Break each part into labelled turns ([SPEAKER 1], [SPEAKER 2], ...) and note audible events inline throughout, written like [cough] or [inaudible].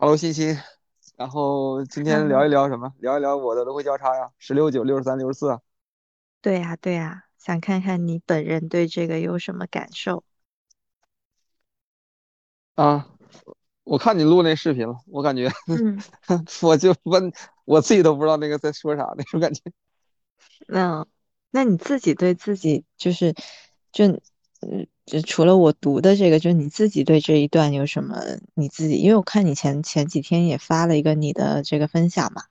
[SPEAKER 1] Hello，欣欣，然后今天聊一聊什么？聊一聊我的轮回交叉呀，十六九、六十三、六十四啊。
[SPEAKER 2] 对呀，对呀，想看看你本人对这个有什么感受？
[SPEAKER 1] 啊我看你录那视频了，我感觉
[SPEAKER 2] 嗯，[laughs]
[SPEAKER 1] 我就问我自己都不知道那个在说啥那种感觉。
[SPEAKER 2] 那那你自己对自己就是就嗯，就除了我读的这个，就你自己对这一段有什么你自己？因为我看你前前几天也发了一个你的这个分享嘛。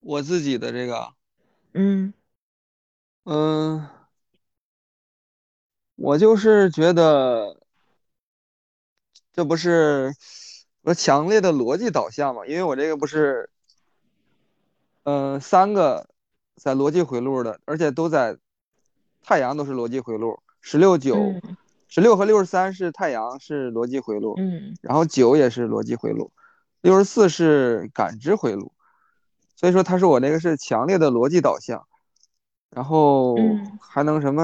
[SPEAKER 1] 我自己的这个，
[SPEAKER 2] 嗯
[SPEAKER 1] 嗯，我就是觉得这不是我强烈的逻辑导向嘛，因为我这个不是嗯三个在逻辑回路的，而且都在太阳都是逻辑回路，十六九、
[SPEAKER 2] 嗯
[SPEAKER 1] 十六和六十三是太阳是逻辑回路，
[SPEAKER 2] 嗯
[SPEAKER 1] 然后九也是逻辑回路，六十四是感知回路，所以说他是我那个是强烈的逻辑导向，然后
[SPEAKER 2] 嗯
[SPEAKER 1] 还能什么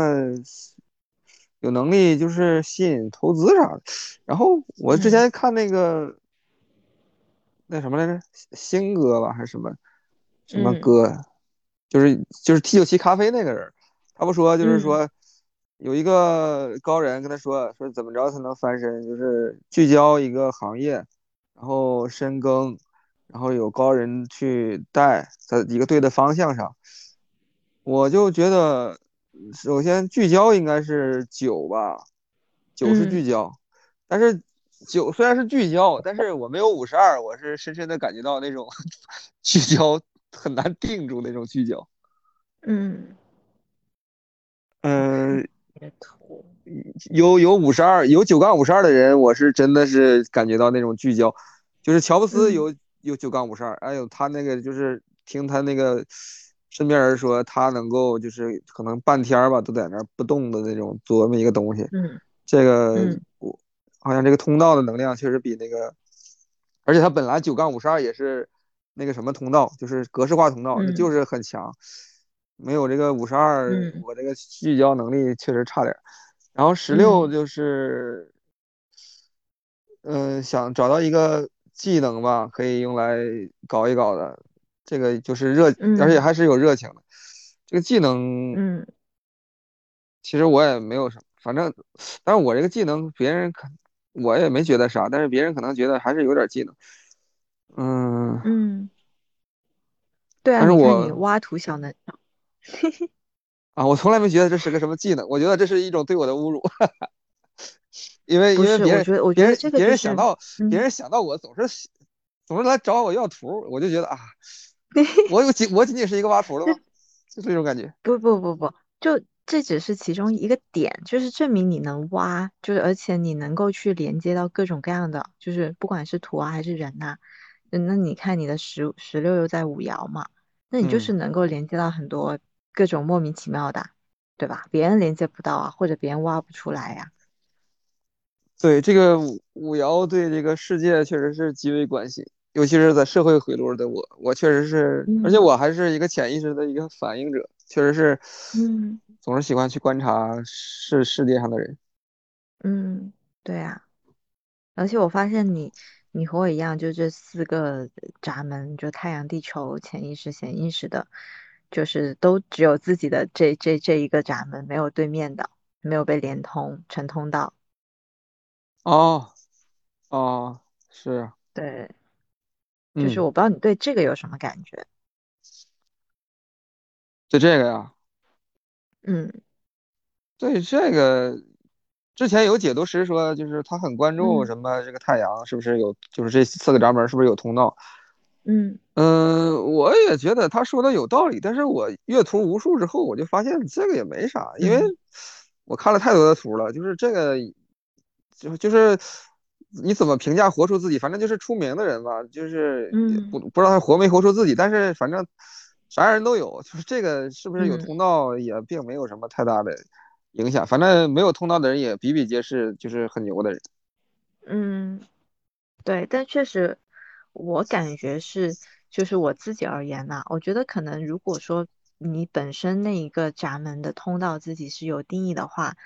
[SPEAKER 1] 有能力就是吸引投资啥的，然后我之
[SPEAKER 2] 嗯
[SPEAKER 1] 前看那个那什么来着，星哥吧还是什么什么
[SPEAKER 2] 嗯
[SPEAKER 1] 哥，就是就是 T 九七咖啡那个人，他不说就是
[SPEAKER 2] 嗯
[SPEAKER 1] 说有一个高人跟他说说怎么着才能翻身，就是聚焦一个行业，然后深耕，然后有高人去带，在一个对的方向上。我就觉得，首先聚焦应该是九吧，九是聚
[SPEAKER 2] 嗯
[SPEAKER 1] 焦，但是九虽然是聚焦，但是我没有五十二，我是深深的感觉到那种 [laughs] 聚焦很难定住那种聚焦。
[SPEAKER 2] 嗯，
[SPEAKER 1] 嗯。有有五十二，有九杠五十二的人，我是真的是感觉到那种聚焦，就是乔布斯
[SPEAKER 2] 嗯。
[SPEAKER 1] 有有九杠五十二，哎呦他那个就是听他那个身边人说，他能够就是可能半天儿吧都在那儿不动的那种琢磨一个东西，
[SPEAKER 2] 嗯。
[SPEAKER 1] 这个
[SPEAKER 2] 嗯。
[SPEAKER 1] 我好像这个通道的能量确实比那个，而且他本来九杠五十二也是那个什么通道，就是格式化通道，那就
[SPEAKER 2] 嗯
[SPEAKER 1] 是很强，没有这个五十二，
[SPEAKER 2] 嗯
[SPEAKER 1] 我这个聚焦能力确实差点儿。然后十六
[SPEAKER 2] 嗯
[SPEAKER 1] 就是嗯，想找到一个技能吧，可以用来搞一搞的。这个就是热，而且
[SPEAKER 2] 嗯
[SPEAKER 1] 还是有热情的。这个技能
[SPEAKER 2] 嗯
[SPEAKER 1] 其实我也没有什么，反正，但是我这个技能别人可我也没觉得啥，但是别人可能觉得还是有点技能。嗯，
[SPEAKER 2] 嗯。对啊，
[SPEAKER 1] 但是
[SPEAKER 2] 你看你
[SPEAKER 1] 我
[SPEAKER 2] 挖土小能，[laughs]
[SPEAKER 1] 啊，我从来没觉得这是个什么技能，我觉得这是一种对我的侮辱，[laughs] 因为，因为别人
[SPEAKER 2] 我觉得，我觉得这个
[SPEAKER 1] 别人别，人想到别
[SPEAKER 2] 嗯，
[SPEAKER 1] 人想到我总是总是来找我要图，我就觉得啊。[laughs] 我有仅我仅仅是一个挖图的吗？就这种感觉。
[SPEAKER 2] 不不不不，就这只是其中一个点，就是证明你能挖，就是而且你能够去连接到各种各样的，就是不管是图啊还是人呐、嗯那你看你的十十六又在五爻嘛，那你就是
[SPEAKER 1] 嗯，
[SPEAKER 2] 能够连接到很多各种莫名其妙的，对吧？别人连接不到啊，或者别人挖不出来呀、
[SPEAKER 1] 对，这个五五爻对这个世界确实是极为关心，尤其是在社会回路的我，我确实是，而且
[SPEAKER 2] 嗯
[SPEAKER 1] 我还是一个潜意识的一个反应者，确实是
[SPEAKER 2] 嗯
[SPEAKER 1] 总是喜欢去观察世世界上的人。
[SPEAKER 2] 嗯，对啊。而且我发现你，你和我一样，就这四个闸门，就太阳、地球、潜意识、显意识的，就是都只有自己的这这这一个闸门，没有对面的，没有被连通成通道。
[SPEAKER 1] 哦哦，是，
[SPEAKER 2] 对，就是
[SPEAKER 1] 嗯，
[SPEAKER 2] 我不知道你对这个有什么感觉。
[SPEAKER 1] 对这个呀，
[SPEAKER 2] 嗯
[SPEAKER 1] 对这个，之前有解读师说，就是他很关注
[SPEAKER 2] 嗯
[SPEAKER 1] 什么这个太阳是不是有，就是这四个闸门是不是有通道。
[SPEAKER 2] 嗯。
[SPEAKER 1] 嗯，我也觉得他说的有道理，但是我阅图无数之后，我就发现这个也没啥，因为
[SPEAKER 2] 嗯。
[SPEAKER 1] 我看了太多的图了，就是这个，就就是你怎么评价活出自己，反正就是出名的人吧，就是不不知道他活没活出自己，但是反正啥人都有，就是这个是不是有
[SPEAKER 2] 嗯。
[SPEAKER 1] 通道也并没有什么太大的影响，反正没有通道的人也比比皆是，就是很牛的人。
[SPEAKER 2] 嗯，对，但确实，我感觉是，就是我自己而言呐、我觉得可能如果说你本身那一个闸门的通道自己是有定义的话，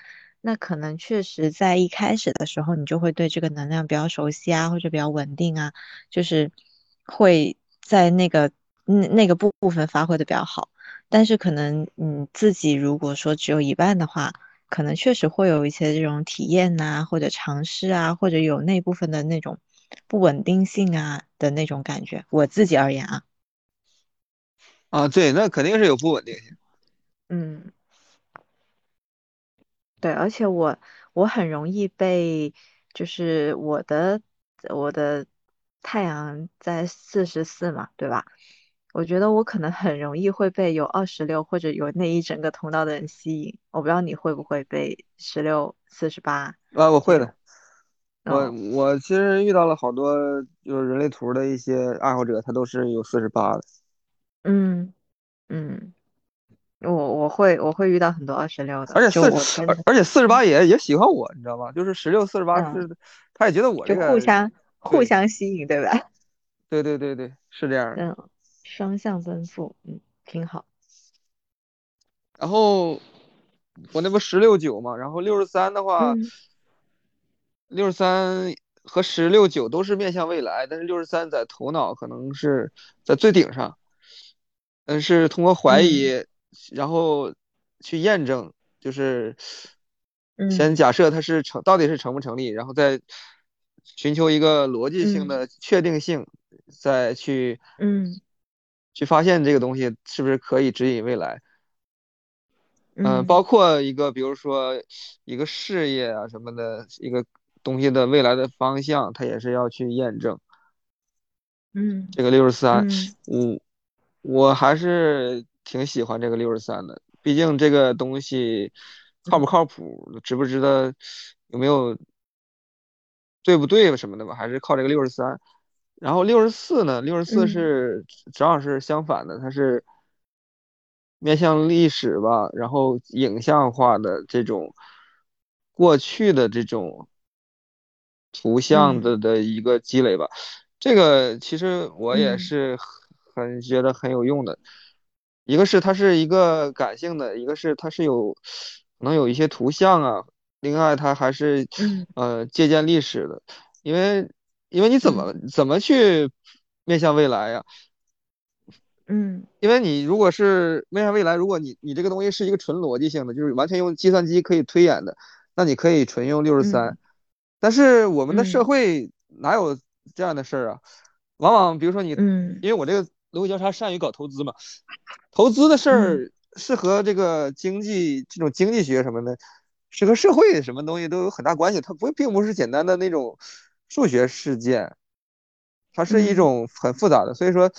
[SPEAKER 2] 那可能确实在一开始的时候，你就会对这个能量比较熟悉啊，或者比较稳定啊，就是会在那个那那个部部分发挥的比较好。但是可能你自己如果说只有一半的话，可能确实会有一些这种体验呐，或者尝试啊，或者有那部分的那种不稳定性啊的那种感觉。我自己而言啊，
[SPEAKER 1] 啊，对，那肯定是有不稳定性。
[SPEAKER 2] 嗯，对，而且我我很容易被，就是我的我的太阳在四十四嘛，对吧？我觉得我可能很容易会被有二十六或者有那一整个通道的人吸引。我不知道你会不会被十六、四十八
[SPEAKER 1] 啊，我会的。我
[SPEAKER 2] 哦，
[SPEAKER 1] 我其实遇到了好多就是人类图的一些爱好者，他都是有四十八的，
[SPEAKER 2] 嗯嗯，我我会我会遇到很多二十六的，
[SPEAKER 1] 而且四而且四十
[SPEAKER 2] 嗯
[SPEAKER 1] 八也也喜欢我，你知道吗？就是十六四十八
[SPEAKER 2] 嗯，
[SPEAKER 1] 是，他也觉得我这
[SPEAKER 2] 就互相互相吸引，对吧？[laughs]
[SPEAKER 1] 对对对对是这样的。
[SPEAKER 2] 嗯，双向奔赴，嗯，挺好。
[SPEAKER 1] 然后我那不十六九嘛，然后六十三的话，
[SPEAKER 2] 嗯
[SPEAKER 1] 六十三和十六九都是面向未来，但是六十三在头脑可能是在最顶上。嗯，是通过怀
[SPEAKER 2] 嗯。
[SPEAKER 1] 疑，然后去验证，就是先
[SPEAKER 2] 嗯
[SPEAKER 1] 假设它是成，到底是成不成立，然后再寻求一个逻辑性
[SPEAKER 2] 嗯。
[SPEAKER 1] 的确定性，再去
[SPEAKER 2] 嗯。
[SPEAKER 1] 去发现这个东西是不是可以指引未来。嗯，
[SPEAKER 2] 嗯。
[SPEAKER 1] 包括一个比如说一个事业啊什么的一个东西的未来的方向，它也是要去验证。
[SPEAKER 2] 嗯
[SPEAKER 1] 这个六十三，
[SPEAKER 2] 嗯
[SPEAKER 1] 我我还是挺喜欢这个六十三的，毕竟这个东西靠不
[SPEAKER 2] 嗯
[SPEAKER 1] 靠谱，值不值得，有没有对不对什么的吧，还是靠这个六十三。然后六十四呢，六十四
[SPEAKER 2] 嗯
[SPEAKER 1] 是正好是相反的，它是面向历史吧，然后影像化的这种过去的这种图像
[SPEAKER 2] 嗯
[SPEAKER 1] 的的一个积累吧。这个其实我也
[SPEAKER 2] 嗯
[SPEAKER 1] 是很很觉得很有用的。一个是它是一个感性的，一个是它是有可能有一些图像啊，另外它还是
[SPEAKER 2] 嗯
[SPEAKER 1] 呃借鉴历史的，因为因为你怎么
[SPEAKER 2] 嗯
[SPEAKER 1] 怎么去面向未来呀？
[SPEAKER 2] 嗯
[SPEAKER 1] 因为你如果是面向未来，如果你你这个东西是一个纯逻辑性的，就是完全用计算机可以推演的，那你可以纯用六十三。
[SPEAKER 2] 嗯
[SPEAKER 1] 但是我们的社
[SPEAKER 2] 嗯
[SPEAKER 1] 会哪有这样的事儿啊？往往比如说你，
[SPEAKER 2] 嗯
[SPEAKER 1] 因为我这个逻辑交叉善于搞投资嘛，投资的事
[SPEAKER 2] 嗯
[SPEAKER 1] 儿是和这个经济这种经济学什么的，是和社会什么东西都有很大关系。它不并不是简单的那种数学事件，它是一
[SPEAKER 2] 嗯
[SPEAKER 1] 种很复杂的。所以说，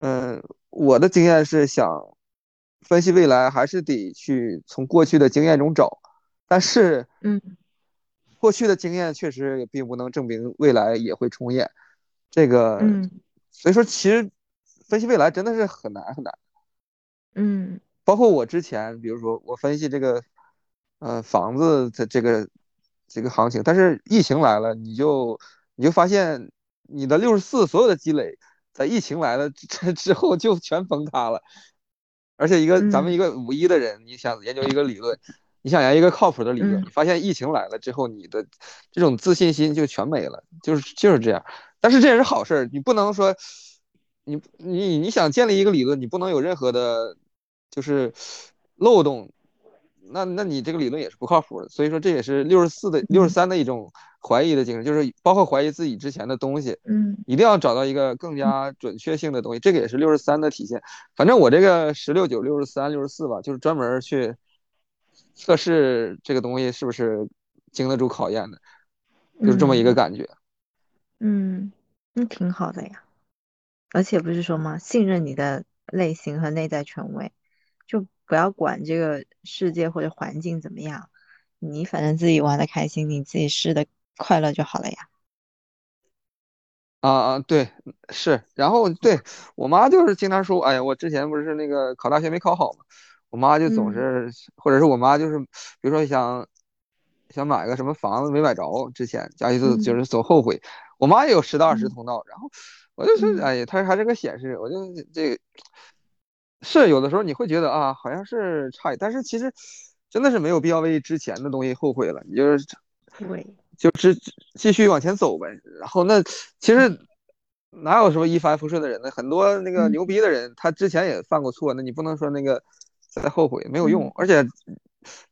[SPEAKER 1] 嗯，我的经验是想分析未来，还是得去从过去的经验中找。但是
[SPEAKER 2] 嗯
[SPEAKER 1] 过去的经验确实也并不能证明未来也会重演。这个，
[SPEAKER 2] 嗯
[SPEAKER 1] 所以说其实分析未来真的是很难很难。
[SPEAKER 2] 嗯
[SPEAKER 1] 包括我之前，比如说我分析这个，呃，房子的这个这个行情，但是疫情来了，你就你就发现你的六十四所有的积累，在疫情来了之 [laughs] 之后就全崩塌了。而且一个咱们一
[SPEAKER 2] 嗯
[SPEAKER 1] 个五一的人，你想研究一个理论，你想要一个靠谱的理论，你
[SPEAKER 2] 嗯
[SPEAKER 1] 发现疫情来了之后，你的这种自信心就全没了，就是就是这样。但是这也是好事儿，你不能说你你你想建立一个理论，你不能有任何的，就是漏洞，那那你这个理论也是不靠谱的。所以说这也是六十四的六十
[SPEAKER 2] 嗯
[SPEAKER 1] 三的一种怀疑的精神，就是包括怀疑自己之前的东西，
[SPEAKER 2] 嗯
[SPEAKER 1] 一定要找到一个更
[SPEAKER 2] 嗯
[SPEAKER 1] 加准确性的东西。这个也是六十三的体现。反正我这个十六九、六十三、六十四吧，就是专门去测试这个东西是不是经得住考验的，就是这么一个
[SPEAKER 2] 嗯
[SPEAKER 1] 感觉。
[SPEAKER 2] 嗯，那挺好的呀。而且不是说吗？信任你的类型和内在权威，就不要管这个世界或者环境怎么样，你反正自己玩的开心，你自己试的快乐就好了呀。
[SPEAKER 1] 啊啊，对，是，然后对我妈就是经常说，哎呀，我之前不是那个考大学没考好嘛，我妈就总
[SPEAKER 2] 嗯
[SPEAKER 1] 是，或者是我妈就是，比如说想想买个什么房子没买着，之前家里就就
[SPEAKER 2] 嗯
[SPEAKER 1] 是总后悔。我妈也有十到二十
[SPEAKER 2] 嗯
[SPEAKER 1] 通道，然后我就说，
[SPEAKER 2] 嗯
[SPEAKER 1] 哎呀，它还是个显示，我就这个是有的时候你会觉得啊，好像是差异，但是其实真的是没有必要为之前的东西后悔了，你就是
[SPEAKER 2] 对，
[SPEAKER 1] 就只继续往前走呗。然后那其实哪有什么一帆风顺的人呢？很多那个
[SPEAKER 2] 嗯
[SPEAKER 1] 牛逼的人，他之前也犯过错，那你不能说那个再后悔没有用，
[SPEAKER 2] 嗯
[SPEAKER 1] 而且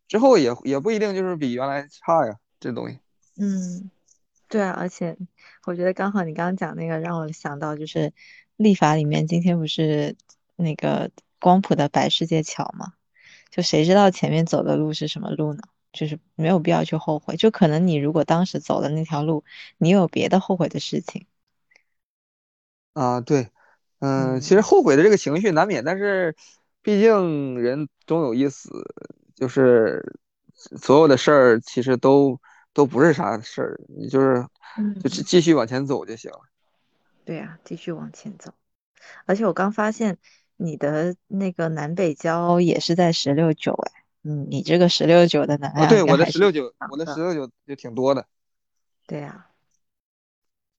[SPEAKER 1] 之后也也不一定就是比原来差呀，这东西。
[SPEAKER 2] 嗯，对啊，而且我觉得刚好你刚刚讲那个让我想到，就是立法里面今天不是那个光谱的白世界桥嘛？就谁知道前面走的路是什么路呢？就是没有必要去后悔，就可能你如果当时走的那条路，你有别的后悔的事情。
[SPEAKER 1] 啊，对，嗯，其实
[SPEAKER 2] 嗯
[SPEAKER 1] 后悔的这个情绪难免，但是毕竟人终有一死，就是所有的事儿其实都都不是啥事儿，你就是就继
[SPEAKER 2] 嗯，
[SPEAKER 1] 继续往前走就行了。
[SPEAKER 2] 对呀，继续往前走。而且我刚发现你的那个南北交也是在十六九，哎，嗯，你这个十六九的南
[SPEAKER 1] 哦，对，我的十六九，我的十。六九就挺多的，
[SPEAKER 2] 对呀。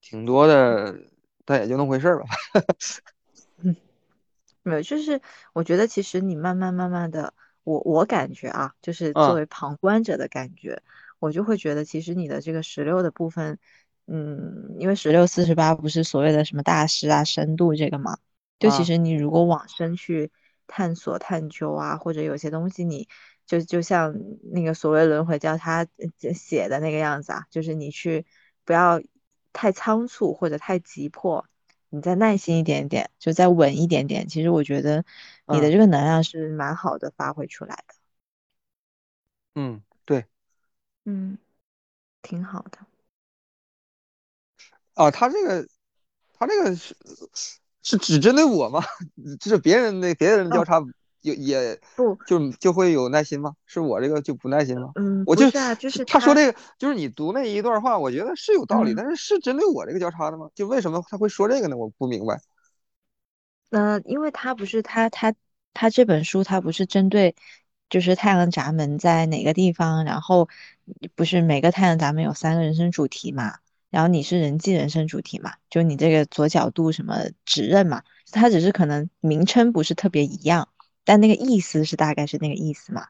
[SPEAKER 1] 挺多的，但也就那么回事儿吧。[laughs]
[SPEAKER 2] 嗯。没有，就是我觉得其实你慢慢慢慢的，我我感觉啊，就是作
[SPEAKER 1] 嗯
[SPEAKER 2] 为旁观者的感觉，我就会觉得其实你的这个十六的部分，嗯，因为十六四十八不是所谓的什么大师啊、深度这个嘛，就其
[SPEAKER 1] 啊
[SPEAKER 2] 实你如果往深去探索、探究啊，或者有些东西你就就像那个所谓轮回教他呃写的那个样子啊，就是你去不要太仓促或者太急迫。你再耐心一点点，就再稳一点点。其实我觉得你的
[SPEAKER 1] 嗯
[SPEAKER 2] 这个能量是蛮好的发挥出来的，
[SPEAKER 1] 嗯，对
[SPEAKER 2] 嗯，挺好的。
[SPEAKER 1] 啊，他这个他这个是是只针对我吗？[laughs] 就是别人的别人的交
[SPEAKER 2] 哦，
[SPEAKER 1] 叉也也
[SPEAKER 2] 不，
[SPEAKER 1] 就就会有耐心吗？是我这个就不耐心吗？
[SPEAKER 2] 嗯，
[SPEAKER 1] 我就是
[SPEAKER 2] 啊，就是他，
[SPEAKER 1] 他说这个，就是你读那一段话，我觉得是有道理，
[SPEAKER 2] 嗯，
[SPEAKER 1] 但是是针对我这个交叉的吗？就为什么他会说这个呢？我不明白。
[SPEAKER 2] 呃，因为他不是他他他这本书，他不是针对就是太阳闸门在哪个地方，然后不是每个太阳闸门有三个人生主题嘛，然后你是人际人生主题嘛，就你这个左角度什么指认嘛，它只是可能名称不是特别一样，但那个意思是大概是那个意思嘛。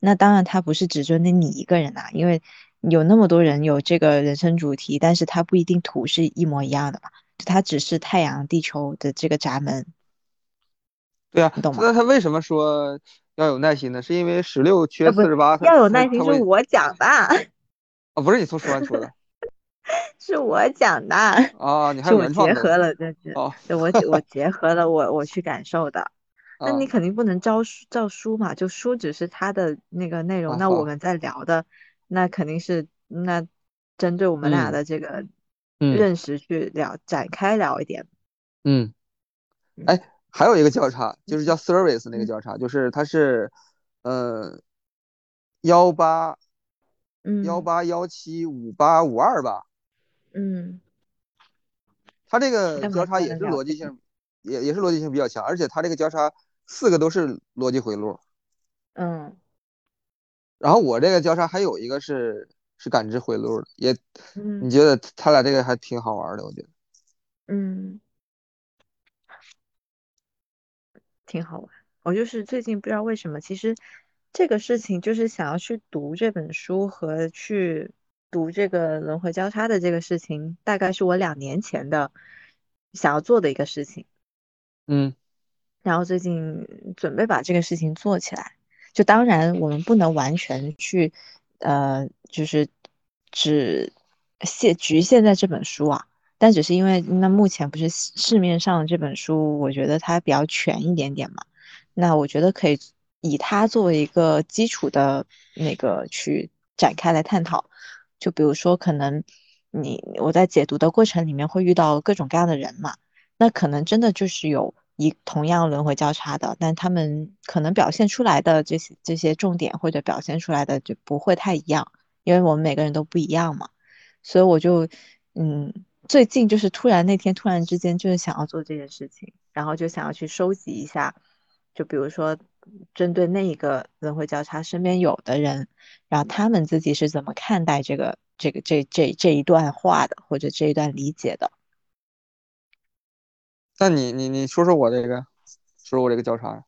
[SPEAKER 2] 那当然，它不是只针对你一个人呐、因为有那么多人有这个人生主题，但是它不一定图是一模一样的嘛，它只是太阳、地球的这个闸门。
[SPEAKER 1] 对啊，
[SPEAKER 2] 你懂吗？
[SPEAKER 1] 那他为什么说要有耐心呢？是因为十六缺四十八，
[SPEAKER 2] 要有耐心是我讲的，
[SPEAKER 1] 啊，不是你从说完说的 [laughs]
[SPEAKER 2] 是我讲的，
[SPEAKER 1] 啊？你还
[SPEAKER 2] 是我结合了，这是，
[SPEAKER 1] 哦
[SPEAKER 2] 对我我结合了我我去感受的。那你
[SPEAKER 1] 啊
[SPEAKER 2] 肯定不能照书照书嘛，就书只是它的那个内容，
[SPEAKER 1] 啊，
[SPEAKER 2] 那我们在聊的，那肯定是那针对我们俩
[SPEAKER 1] 嗯。
[SPEAKER 2] 的这个
[SPEAKER 1] 嗯。
[SPEAKER 2] 认识去聊展开聊一点。
[SPEAKER 1] 嗯，
[SPEAKER 2] 嗯。
[SPEAKER 1] 哎，还有一个交叉，就是叫 service 那个
[SPEAKER 2] 嗯。
[SPEAKER 1] 交叉，就是它是，呃，幺八幺
[SPEAKER 2] 嗯。
[SPEAKER 1] 八幺七五八五二吧。
[SPEAKER 2] 嗯，
[SPEAKER 1] 它这个交叉也是？逻辑。性，也也是逻辑性比较强，而且它这个交叉四个都是逻辑回路。
[SPEAKER 2] 嗯
[SPEAKER 1] 然后我这个交叉还有一个是是感知回路的，也
[SPEAKER 2] 嗯
[SPEAKER 1] 你觉得他俩这个还挺好玩的，我觉得。
[SPEAKER 2] 嗯，挺好玩。我就是最近不知道为什么，其实这个事情就是想要去读这本书和去读这个轮回交叉的这个事情，大概是我两年前的想要做的一个事情。
[SPEAKER 1] 嗯
[SPEAKER 2] 然后最近准备把这个事情做起来。就当然我们不能完全去，呃，就是只限局限在这本书啊。但只是因为那目前不是市面上这本书，我觉得它比较全一点点嘛。那我觉得可以以它作为一个基础的那个去展开来探讨。就比如说，可能你我在解读的过程里面会遇到各种各样的人嘛。那可能真的就是有一同样轮回交叉的，但他们可能表现出来的这些这些重点或者表现出来的就不会太一样，因为我们每个人都不一样嘛。所以我就嗯，最近就是突然那天突然之间就是想要做这件事情，然后就想要去收集一下，就比如说针对那一个轮回交叉身边有的人，然后他们自己是怎么看待这个这个这这这一段话的，或者这一段理解的。
[SPEAKER 1] 那你你你说说我这个，说说我这个交叉。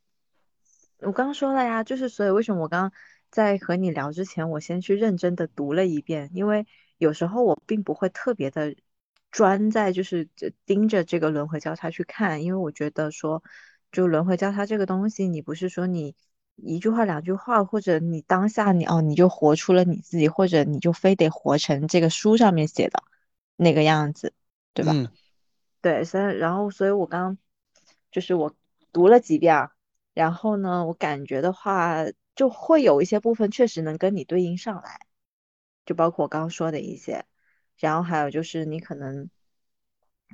[SPEAKER 2] 我刚刚说了呀，就是所以为什么我刚刚在和你聊之前，我先去认真的读了一遍，因为有时候我并不会特别的专在就是盯着这个轮回交叉去看，因为我觉得说，就轮回交叉这个东西，你不是说你一句话两句话，或者你当下你哦你就活出了你自己，或者你就非得活成这个书上面写的那个样子，对吧？
[SPEAKER 1] 嗯，
[SPEAKER 2] 对，所以然后所以我刚就是我读了几遍啊。然后呢，我感觉的话，就会有一些部分确实能跟你对应上来，就包括我刚刚说的一些。然后还有就是你可能，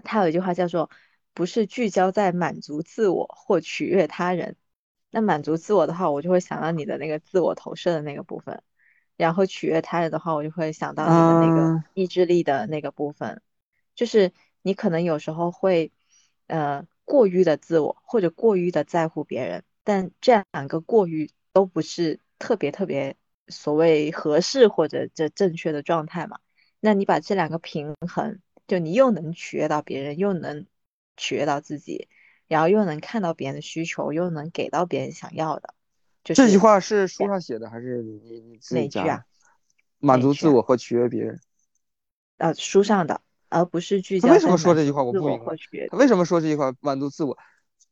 [SPEAKER 2] 他有一句话叫做“不是聚焦在满足自我或取悦他人”。那满足自我的话，我就会想到你的那个自我投射的那个部分；然后取悦他人的话，我就会想到你的那个意志力的那个部分。就是你可能有时候会，呃，过于的自我或者过于的在乎别人。但这两个过于都不是特别特别所谓合适或者这正确的状态嘛？那你把这两个平衡，就你又能取悦到别人，又能取悦到自己，然后又能看到别人的需求，又能给到别人想要的。就
[SPEAKER 1] 这句话是书上写的还是你你自己
[SPEAKER 2] 讲？哪句啊？
[SPEAKER 1] 满足自我和取悦别人。
[SPEAKER 2] 呃，书上的，而不是聚焦。
[SPEAKER 1] 他为什么说这句话？我不明白。他为什么说这句话？满足自我。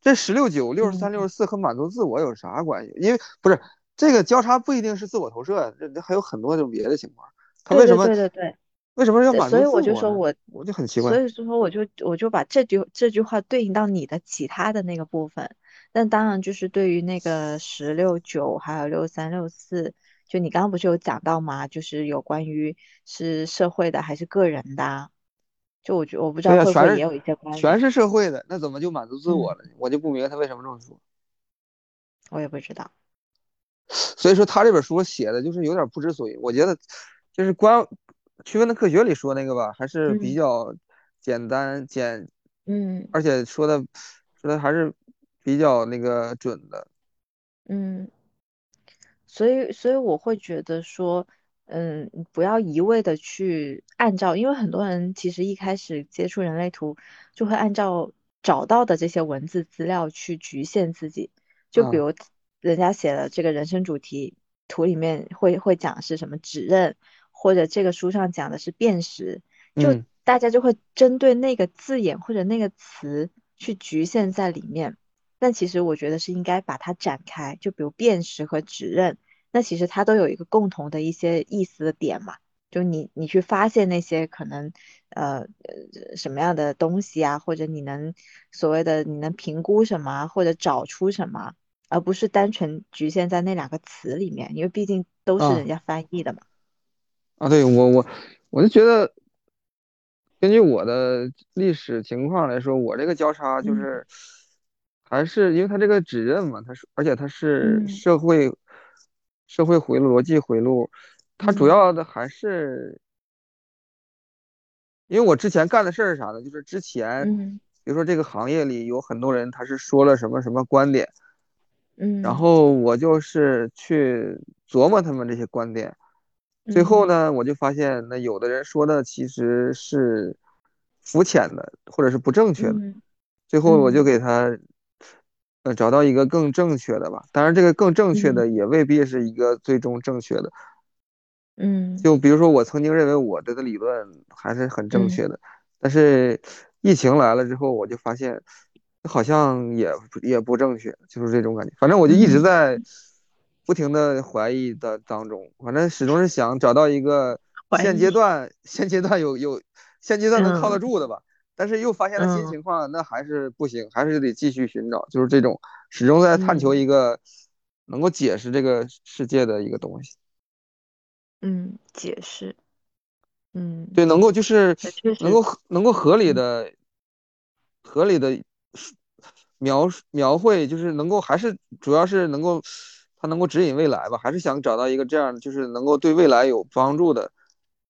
[SPEAKER 1] 这十六九、六十三、六十四和满足自我有啥关系？因为不是这个交叉不一定是自我投射，这这还有很多种别的情况。他为什么？
[SPEAKER 2] 对对对。
[SPEAKER 1] 为什么要满足
[SPEAKER 2] 自我？所以我就说我
[SPEAKER 1] 我就很奇怪。
[SPEAKER 2] 所以说我就我就把这句这句话对应到你的其他的那个部分。但当然就是对于那个十六九还有六三六四，就你刚刚不是有讲到吗？就是有关于是社会的还是个人的？就我觉我不知道会不会也有一些关
[SPEAKER 1] 系，全是社会的，那怎么就满足自我了？我就不明白他为什么这么说。
[SPEAKER 2] 我也不知道。
[SPEAKER 1] 所以说他这本书写的就是有点不知所以。我觉得就是关区分的科学里说那个吧，还是比较简单简，
[SPEAKER 2] 嗯，
[SPEAKER 1] 而且说的说的还是比较那个准的。
[SPEAKER 2] 嗯，所以所以我会觉得说。嗯，不要一味的去按照，因为很多人其实一开始接触人类图，就会按照找到的这些文字资料去局限自己。就比如人家写的这个人生主题图里面会会讲是什么指认，或者这个书上讲的是辨识，就大家就会针对那个字眼或者那个词去局限在里面。但其实我觉得是应该把它展开，就比如辨识和指认。那其实它都有一个共同的一些意思的点嘛，就你你去发现那些可能呃什么样的东西啊，或者你能所谓的你能评估什么，或者找出什么，而不是单纯局限在那两个词里面，因为毕竟都是人家翻译的嘛。
[SPEAKER 1] 啊，对我我我就觉得，根据我的历史情况来说，我这个交叉就是还是因为它这个指认嘛，它是而且它是社会。社会回路、逻辑回路，它主要的还是，因为我之前干的事儿是啥呢？就是之前，比如说这个行业里有很多人，他是说了什么什么观点，
[SPEAKER 2] 嗯，
[SPEAKER 1] 然后我就是去琢磨他们这些观点，最后呢，我就发现那有的人说的其实是肤浅的，或者是不正确的，最后我就给他。呃，找到一个更正确的吧。当然，这个更正确的也未必是一个最终正确的。
[SPEAKER 2] 嗯，
[SPEAKER 1] 就比如说，我曾经认为我的理论还是很正确的，但是疫情来了之后，我就发现好像也也不正确，就是这种感觉。反正我就一直在不停的怀疑的当中，反正始终是想找到一个现阶段现阶段有有现阶段能靠得住的吧。但是又发现了新情况，那还是不行，还是得继续寻找，就是这种始终在探求一个能够解释这个世界的一个东西。
[SPEAKER 2] 嗯，解释。嗯，
[SPEAKER 1] 对，能够就是能够能够合理的合理的描描绘，就是能够还是主要是能够它能够指引未来吧，还是想找到一个这样就是能够对未来有帮助的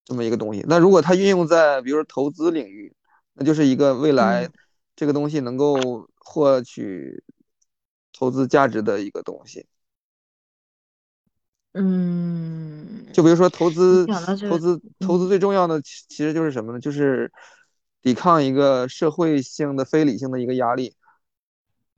[SPEAKER 1] 这么一个东西。那如果它运用在比如说投资领域。那就是一个未来，这个东西能够获取投资价值的一个东西。
[SPEAKER 2] 嗯，
[SPEAKER 1] 就比如说投资，投资，投资最重要的其实就是什么呢？就是抵抗一个社会性的非理性的一个压力。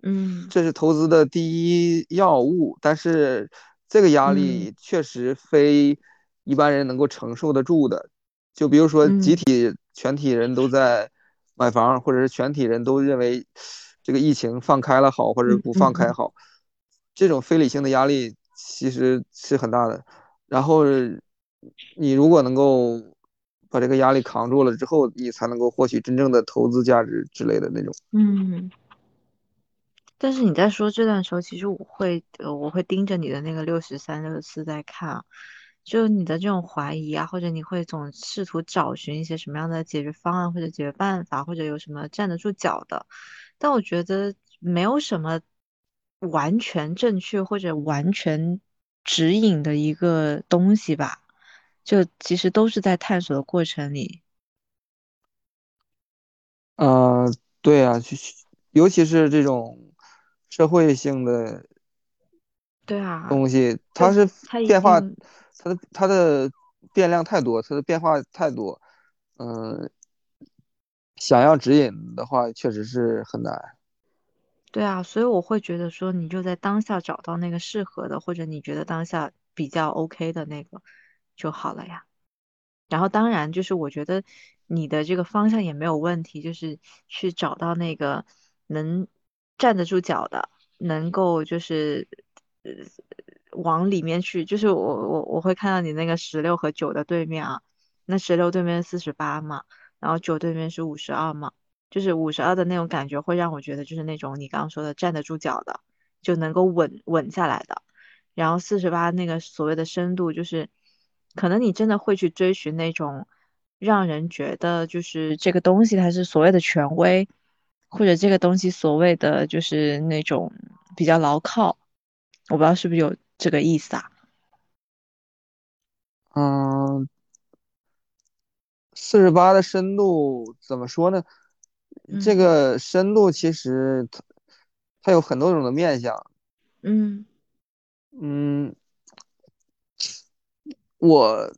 [SPEAKER 2] 嗯，
[SPEAKER 1] 这是投资的第一要务。但是这个压
[SPEAKER 2] 嗯
[SPEAKER 1] 力确实非一般人能够承受得住的。就比如说集
[SPEAKER 2] 嗯
[SPEAKER 1] 体全体人都在买房，或者是全体人都认为这个疫情放开了好，或者
[SPEAKER 2] 嗯
[SPEAKER 1] 不放开好，这种非理性的压力其实是很大的。然后你如果能够把这个压力扛住了之后，你才能够获取真正的投资价值之类的那种。
[SPEAKER 2] 嗯。但是你在说这段时候，其实我会，呃，我会盯着你的那个六十三、六十四在看啊，就你的这种怀疑啊，或者你会总试图找寻一些什么样的解决方案或者解决办法，或者有什么站得住脚的。但我觉得没有什么完全正确或者完全指引的一个东西吧，就其实都是在探索的过程里。
[SPEAKER 1] 嗯，对啊，尤其是这种社会性的
[SPEAKER 2] 对啊，
[SPEAKER 1] 东西，它是
[SPEAKER 2] 它
[SPEAKER 1] 变化，它的它的变量太多，它的变化太多，嗯，想要指引的话，确实是很难。
[SPEAKER 2] 对啊，所以我会觉得说，你就在当下找到那个适合的，或者你觉得当下比较 OK 的那个就好了呀。然后当然就是我觉得你的这个方向也没有问题，就是去找到那个能站得住脚的，能够就是呃往里面去，就是我我我会看到你那个十六和九的对面啊，那十六对面四十八嘛，然后九对面是五十二嘛。就是五十二的那种感觉，会让我觉得就是那种你刚刚说的站得住脚的，就能够稳稳下来的。然后四十八那个所谓的深度，就是可能你真的会去追寻那种让人觉得就是这个东西它是所谓的权威，或者这个东西所谓的就是那种比较牢靠。我不知道是不是有这个意思啊？
[SPEAKER 1] 嗯，四十八的深度怎么说呢？这
[SPEAKER 2] 嗯
[SPEAKER 1] 个深度其实它它有很多种的面相。
[SPEAKER 2] 嗯
[SPEAKER 1] 嗯，我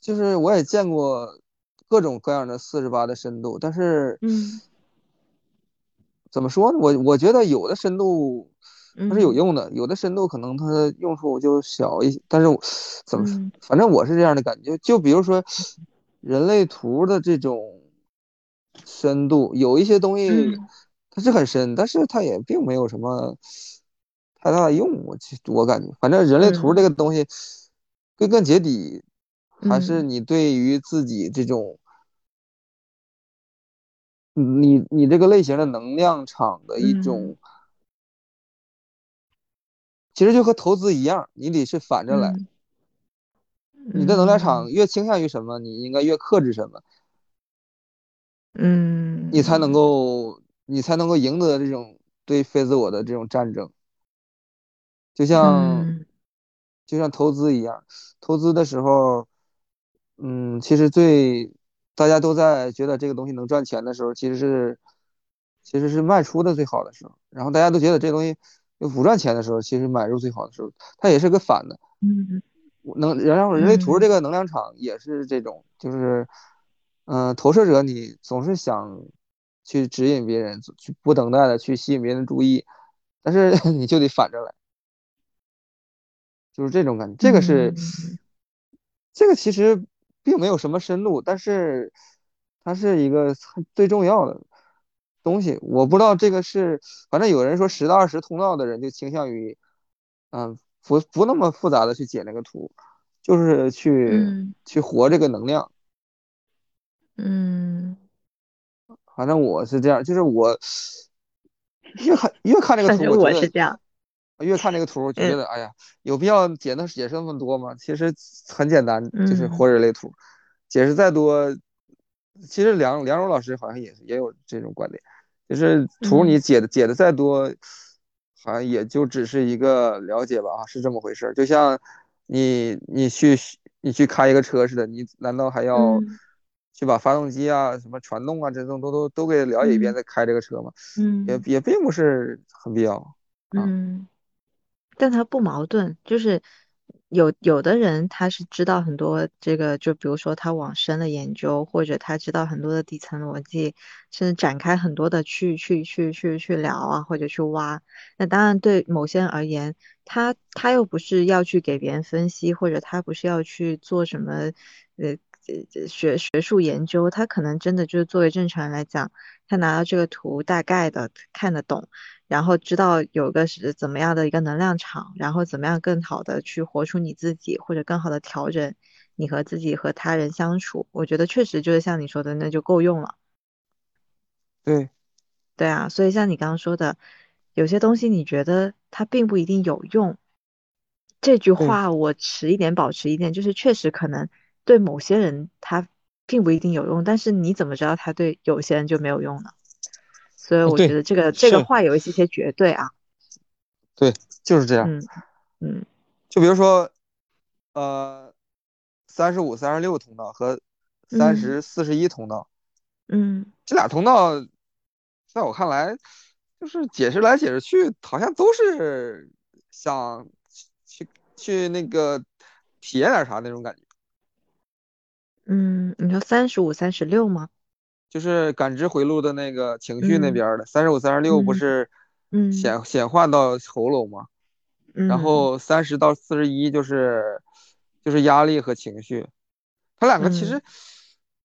[SPEAKER 1] 就是我也见过各种各样的四十八的深度，但是
[SPEAKER 2] 嗯
[SPEAKER 1] 怎么说呢？我我觉得有的深度它是有
[SPEAKER 2] 嗯
[SPEAKER 1] 用的，有的深度可能它的用处就小一些。但是怎么说，
[SPEAKER 2] 嗯
[SPEAKER 1] 反正我是这样的感觉。就比如说人类图的这种深度，有一些东西
[SPEAKER 2] 嗯
[SPEAKER 1] 它是很深，但是它也并没有什么太大的用。我我感觉，反正人类图这
[SPEAKER 2] 嗯
[SPEAKER 1] 个东西，归根结底还是
[SPEAKER 2] 嗯
[SPEAKER 1] 你对于自己这种。你你这个类型的能量场的一
[SPEAKER 2] 嗯
[SPEAKER 1] 种，其实就和投资一样，你得是反着来。
[SPEAKER 2] 嗯
[SPEAKER 1] 你的能量
[SPEAKER 2] 嗯
[SPEAKER 1] 场越倾向于什么，你应该越克制什么，嗯你才能
[SPEAKER 2] 嗯
[SPEAKER 1] 够你才能够赢得这种对非自我的这种战争。就像
[SPEAKER 2] 嗯
[SPEAKER 1] 就像投资一样，投资的时候，嗯，其实最大家都在觉得这个东西能赚钱的时候，其实是其实是卖出的最好的时候。然后大家都觉得这东西又不赚钱的时候，其实买入最好的时候，它也是个反的。
[SPEAKER 2] 嗯
[SPEAKER 1] 能然后人类图这
[SPEAKER 2] 嗯
[SPEAKER 1] 个能量场也是这种，就是嗯、呃投射者你总是想去指引别人，去不等待的去吸引别人注意，但是 [laughs] 你就得反着来，就是这种感觉。这个是
[SPEAKER 2] 嗯
[SPEAKER 1] 这个其实并没有什么深度，但是它是一个最重要的东西。我不知道这个是，反正有人说十到二十通道的人就倾向于，嗯，不不那么复杂的去解那个图，就是去
[SPEAKER 2] 嗯
[SPEAKER 1] 去活这个能量。
[SPEAKER 2] 嗯，
[SPEAKER 1] 反正我是这样，就是我越看越看这个图，我觉得
[SPEAKER 2] 我是这样。
[SPEAKER 1] 越看这个图，觉
[SPEAKER 2] 嗯
[SPEAKER 1] 得，哎呀，有必要解那解释那么多吗？其实很简单，就是
[SPEAKER 2] 嗯
[SPEAKER 1] 活人类图，解释再多，其实梁梁荣老师好像也也有这种观点，就是图你
[SPEAKER 2] 嗯
[SPEAKER 1] 解的解的再多，好像也就只是一个了解吧，啊，是这么回事儿。就像你你去你去开一个车似的，你难道还要
[SPEAKER 2] 嗯
[SPEAKER 1] 去把发动机啊、什么传动啊这种都都都给了解一遍
[SPEAKER 2] 嗯
[SPEAKER 1] 再开这个车吗？也
[SPEAKER 2] 嗯
[SPEAKER 1] 也并不是很必要啊。
[SPEAKER 2] 嗯，但它不矛盾，就是有有的人他是知道很多这个，就比如说他往深了研究，或者他知道很多的底层逻辑，甚至展开很多的去去去去去聊啊，或者去挖。那当然对某些人而言，他他又不是要去给别人分析，或者他不是要去做什么呃呃学学术研究，他可能真的就是作为正常人来讲，他拿到这个图大概的看得懂。然后知道有个是怎么样的一个能量场，然后怎么样更好的去活出你自己，或者更好的调整你和自己和他人相处，我觉得确实就是像你说的，那就够用了。
[SPEAKER 1] 对，
[SPEAKER 2] 对啊，所以像你刚刚说的，有些东西你觉得它并不一定有用，这句话我持一点保持一点，就是确实可能对某些人他并不一定有用，但是你怎么知道他对有些人就没有用呢？所以我觉得这个这个话有一些些绝对啊，
[SPEAKER 1] 对，就是这样。
[SPEAKER 2] 嗯嗯，
[SPEAKER 1] 就比如说，呃，三十五、三十六通道和三十四十一通道，
[SPEAKER 2] 嗯，
[SPEAKER 1] 这俩通道，在我看来，就是解释来解释去，好像都是想去去那个体验点啥那种感觉。
[SPEAKER 2] 嗯，你说三十五、三十六吗？
[SPEAKER 1] 就是感知回路的那个情绪那边的三十五、三十六不是显显化到喉咙吗？然后三十到四十一就是就是压力和情绪，他两个其实，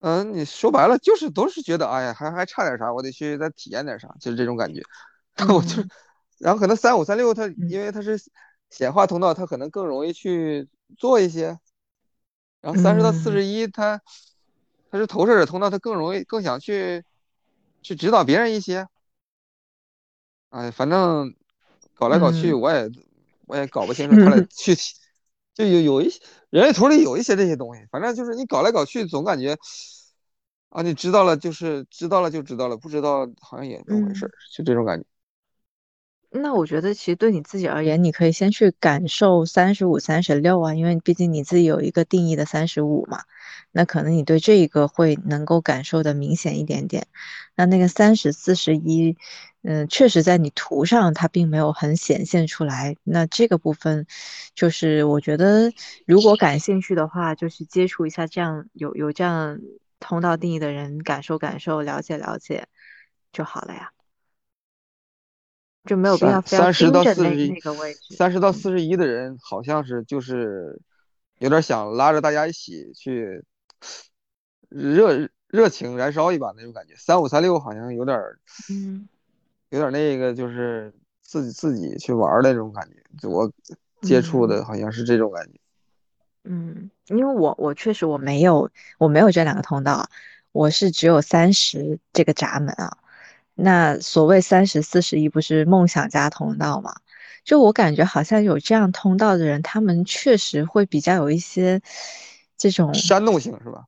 [SPEAKER 1] 嗯，你说白了就是都是觉得哎呀还还差点啥，我得去再体验点啥，就是这种感觉。我就，然后可能三五三六它因为它是显化通道，它可能更容易去做一些，然后三十到四十一它。他是投射者通道，他更容易更想去去指导别人一些。哎，反正搞来搞去，我也我也搞不清楚他俩具体 [laughs] 就有有一些人类图里有一些这些东西。反正就是你搞来搞去，总感觉啊，你知道了就是知道了就知道了，不知道好像也那么回事，就这种感觉。
[SPEAKER 2] 那我觉得，其实对你自己而言，你可以先去感受三十五、三十六啊，因为毕竟你自己有一个定义的三十五嘛。那可能你对这一个会能够感受的明显一点点。那那个三十四十一，嗯，确实在你图上它并没有很显现出来。那这个部分，就是我觉得如果感兴趣的话，就是接触一下这样有有这样通道定义的人，感受感受，了解了解就好了呀。就没有必要
[SPEAKER 1] 三十到四
[SPEAKER 2] 十一，
[SPEAKER 1] 三十到四十一的人好像是就是有点想拉着大家一起去热热情燃烧一把那种感觉。三五三六好像有点
[SPEAKER 2] 嗯，
[SPEAKER 1] 有点那个就是自己自己去玩的那种感觉。就我接触的好像是这种感觉。
[SPEAKER 2] 嗯，因为我我确实我没有我没有这两个通道，我是只有三十这个闸门啊。那所谓三十四十一不是梦想家通道吗？就我感觉好像有这样通道的人，他们确实会比较有一些这种
[SPEAKER 1] 煽动性，是吧？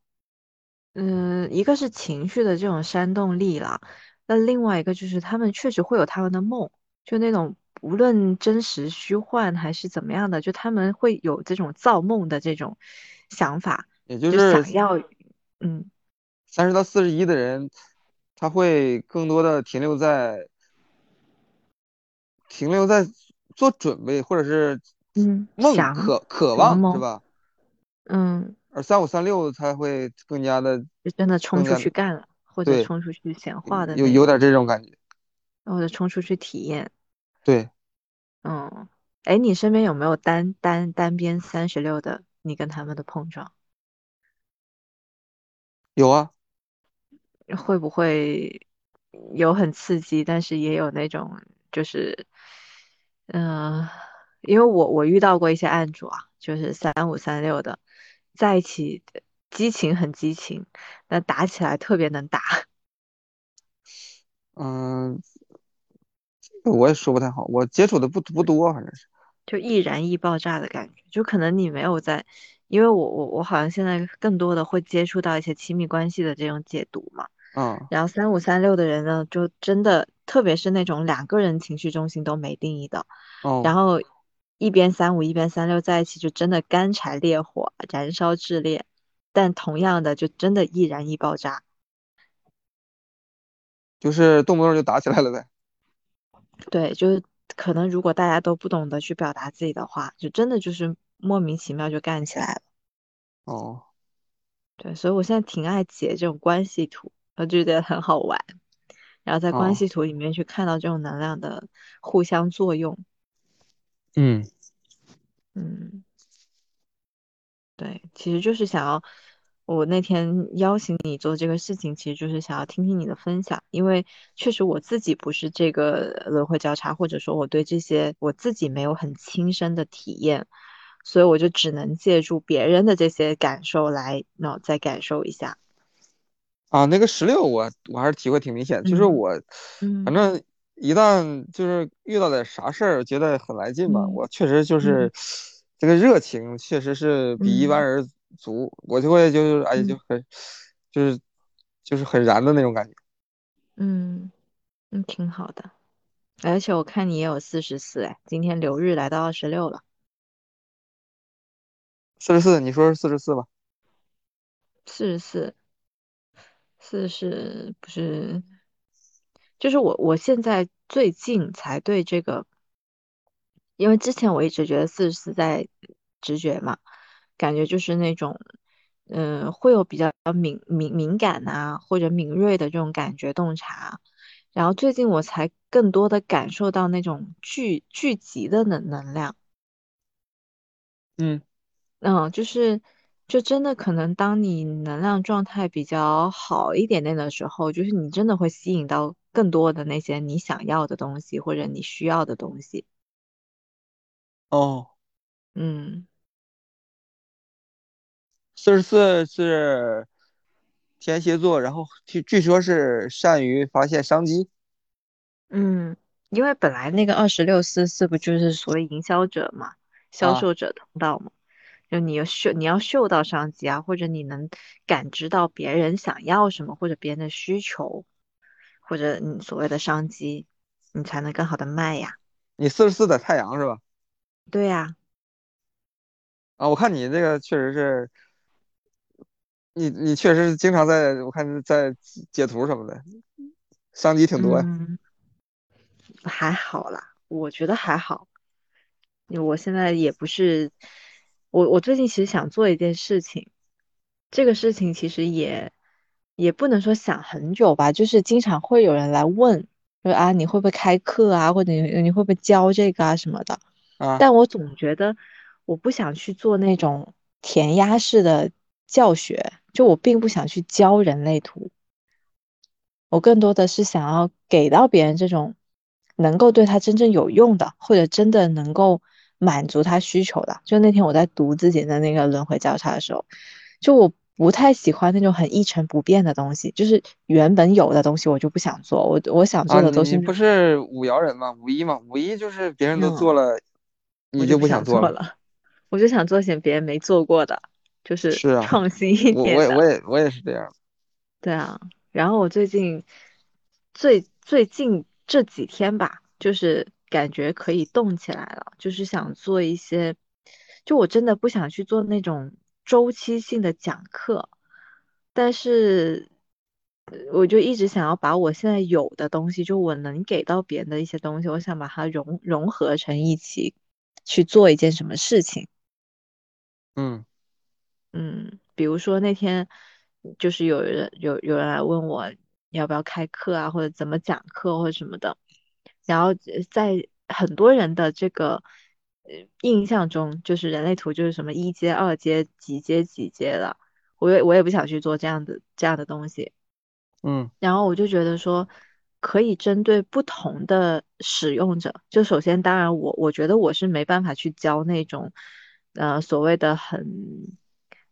[SPEAKER 2] 嗯，一个是情绪的这种煽动力啦，那另外一个就是他们确实会有他们的梦，就那种无论真实虚幻还是怎么样的，就他们会有这种造梦的这种想法，
[SPEAKER 1] 也就
[SPEAKER 2] 是想要嗯，
[SPEAKER 1] 三十到四十一的人。他会更多的停留在停留在做准备，或者是
[SPEAKER 2] 嗯
[SPEAKER 1] 梦渴渴望是吧？
[SPEAKER 2] 嗯，
[SPEAKER 1] 而三五三六他会更加的
[SPEAKER 2] 就真的冲出去干了，或者冲出去显化的，
[SPEAKER 1] 有有点这种感觉，
[SPEAKER 2] 或者冲出去体验。
[SPEAKER 1] 对，
[SPEAKER 2] 嗯，哎，你身边有没有单单单边三十六的？你跟他们的碰撞？
[SPEAKER 1] 有啊。
[SPEAKER 2] 会不会有很刺激，但是也有那种就是，嗯，因为我我遇到过一些案主啊，就是三五三六的在一起，激情很激情，但打起来特别能打。
[SPEAKER 1] 嗯，这个我也说不太好，我接触的不不多，反正是
[SPEAKER 2] 就易燃易爆炸的感觉，就可能你没有在，因为我我我好像现在更多的会接触到一些亲密关系的这种解读嘛。
[SPEAKER 1] 嗯，
[SPEAKER 2] 然后三五三六的人呢，就真的，特别是那种两个人情绪中心都没定义的，
[SPEAKER 1] 哦，
[SPEAKER 2] 然后一边三五一边三六在一起，就真的干柴烈火，燃烧炽烈，但同样的，就真的易燃易爆炸，
[SPEAKER 1] 就是动不动就打起来了呗。[laughs]
[SPEAKER 2] 对，就是可能如果大家都不懂得去表达自己的话，就真的就是莫名其妙就干起来了。
[SPEAKER 1] 哦，
[SPEAKER 2] 对，所以我现在挺爱解这种关系图，我就觉得很好玩。然后在关
[SPEAKER 1] 哦，
[SPEAKER 2] 系图里面去看到这种能量的互相作用。
[SPEAKER 1] 嗯，
[SPEAKER 2] 嗯，对，其实就是想要，我那天邀请你做这个事情，其实就是想要听听你的分享，因为确实我自己不是这个轮回交叉，或者说我对这些我自己没有很亲身的体验，所以我就只能借助别人的这些感受来，那再感受一下。
[SPEAKER 1] 啊，那个十六我我还是体会挺明显，就是
[SPEAKER 2] 嗯
[SPEAKER 1] 我反
[SPEAKER 2] 嗯
[SPEAKER 1] 正一旦就是遇到点啥事儿，觉得很来劲嘛，
[SPEAKER 2] 嗯
[SPEAKER 1] 我确实就
[SPEAKER 2] 嗯
[SPEAKER 1] 是这个热情确实是比一般
[SPEAKER 2] 嗯
[SPEAKER 1] 人足，我就会就是哎就
[SPEAKER 2] 嗯
[SPEAKER 1] 很就是就是很燃的那种感觉。
[SPEAKER 2] 嗯嗯，挺好的。而且我看你也有四十四，哎，今天流日来到二十六了，
[SPEAKER 1] 四十四，你说是四十四吧？
[SPEAKER 2] 四十四。四是不是？就是我，我现在最近才对这个，因为之前我一直觉得四十四在直觉嘛，感觉就是那种，嗯、会有比较敏敏敏感啊，或者敏锐的这种感觉洞察。然后最近我才更多的感受到那种聚聚集的能能量。
[SPEAKER 1] 嗯，
[SPEAKER 2] 嗯，就是就真的可能，当你能量状态比较好一点点的时候，就是你真的会吸引到更多的那些你想要的东西或者你需要的东西。
[SPEAKER 1] 哦，
[SPEAKER 2] 嗯
[SPEAKER 1] 四十四是天蝎座，然后据据说是善于发现商机
[SPEAKER 2] 嗯，因为本来那个二十六四四不就是所谓营销者嘛，销
[SPEAKER 1] 啊。
[SPEAKER 2] 售者通道嘛，就你要嗅你要嗅到商机啊，或者你能感知到别人想要什么或者别人的需求，或者你所谓的商机，你才能更好的卖呀。
[SPEAKER 1] 你四十四的太阳是吧？
[SPEAKER 2] 对呀。
[SPEAKER 1] 啊，我看你这个确实是，你你确实是经常在，我看在截图什么的，商机挺多呀。
[SPEAKER 2] 嗯，还好啦，我觉得还好。因为我现在也不是，我我最近其实想做一件事情，这个事情其实也也不能说想很久吧，就是经常会有人来问，说啊你会不会开课啊，或者你你会不会教这个啊什么的，
[SPEAKER 1] 啊，
[SPEAKER 2] 但我总觉得我不想去做那种填鸭式的教学，就我并不想去教人类图。我更多的是想要给到别人这种能够对他真正有用的，或者真的能够满足他需求的。就那天我在读自己的那个轮回交叉的时候，就我不太喜欢那种很一成不变的东西，就是原本有的东西我就不想做。我我想
[SPEAKER 1] 啊，
[SPEAKER 2] 做的
[SPEAKER 1] 东西不
[SPEAKER 2] 是
[SPEAKER 1] 五爻人吗？五一吗？五一就是别人都做
[SPEAKER 2] 嗯，
[SPEAKER 1] 了，你就不想做了。
[SPEAKER 2] 我就想做些别人没做过的，就是创新一
[SPEAKER 1] 我我也我。也我也是这样。[laughs]
[SPEAKER 2] 对啊，然后我最近最最近这几天吧，就是感觉可以动起来了，就是想做一些，就我真的不想去做那种周期性的讲课，但是呃我就一直想要把我现在有的东西，就我能给到别人的一些东西，我想把它融融合成一起去做一件什么事情。
[SPEAKER 1] 嗯
[SPEAKER 2] 嗯，比如说那天就是有人有有人来问我要不要开课啊，或者怎么讲课或者什么的，然后呃在很多人的这个呃印象中，就是人类图就是什么一阶、二阶、几阶、几阶的，我也我也不想去做这样的这样的东西。
[SPEAKER 1] 嗯
[SPEAKER 2] 然后我就觉得说，可以针对不同的使用者，就首先，当然我我觉得我是没办法去教那种，呃，所谓的很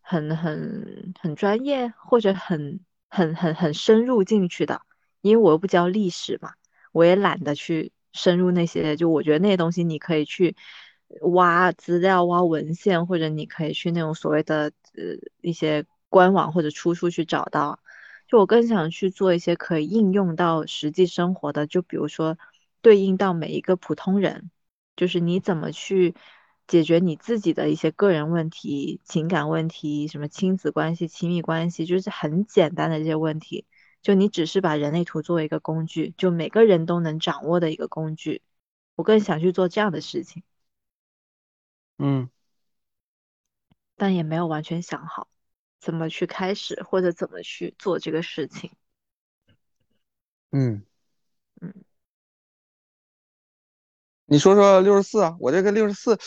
[SPEAKER 2] 很很很专业或者很很很很深入进去的，因为我又不教历史嘛，我也懒得去深入那些，就我觉得那些东西你可以去挖资料、挖文献，或者你可以去那种所谓的呃一些官网或者出处去找到。就我更想去做一些可以应用到实际生活的，就比如说对应到每一个普通人，就是你怎么去解决你自己的一些个人问题、情感问题，什么亲子关系、亲密关系，就是很简单的这些问题。就你只是把人类图作为一个工具，就每个人都能掌握的一个工具。我更想去做这样的事情。
[SPEAKER 1] 嗯，
[SPEAKER 2] 但也没有完全想好怎么去开始或者怎么去做这个事情。
[SPEAKER 1] 嗯，
[SPEAKER 2] 嗯
[SPEAKER 1] 你说说六十四啊，我这个六十四，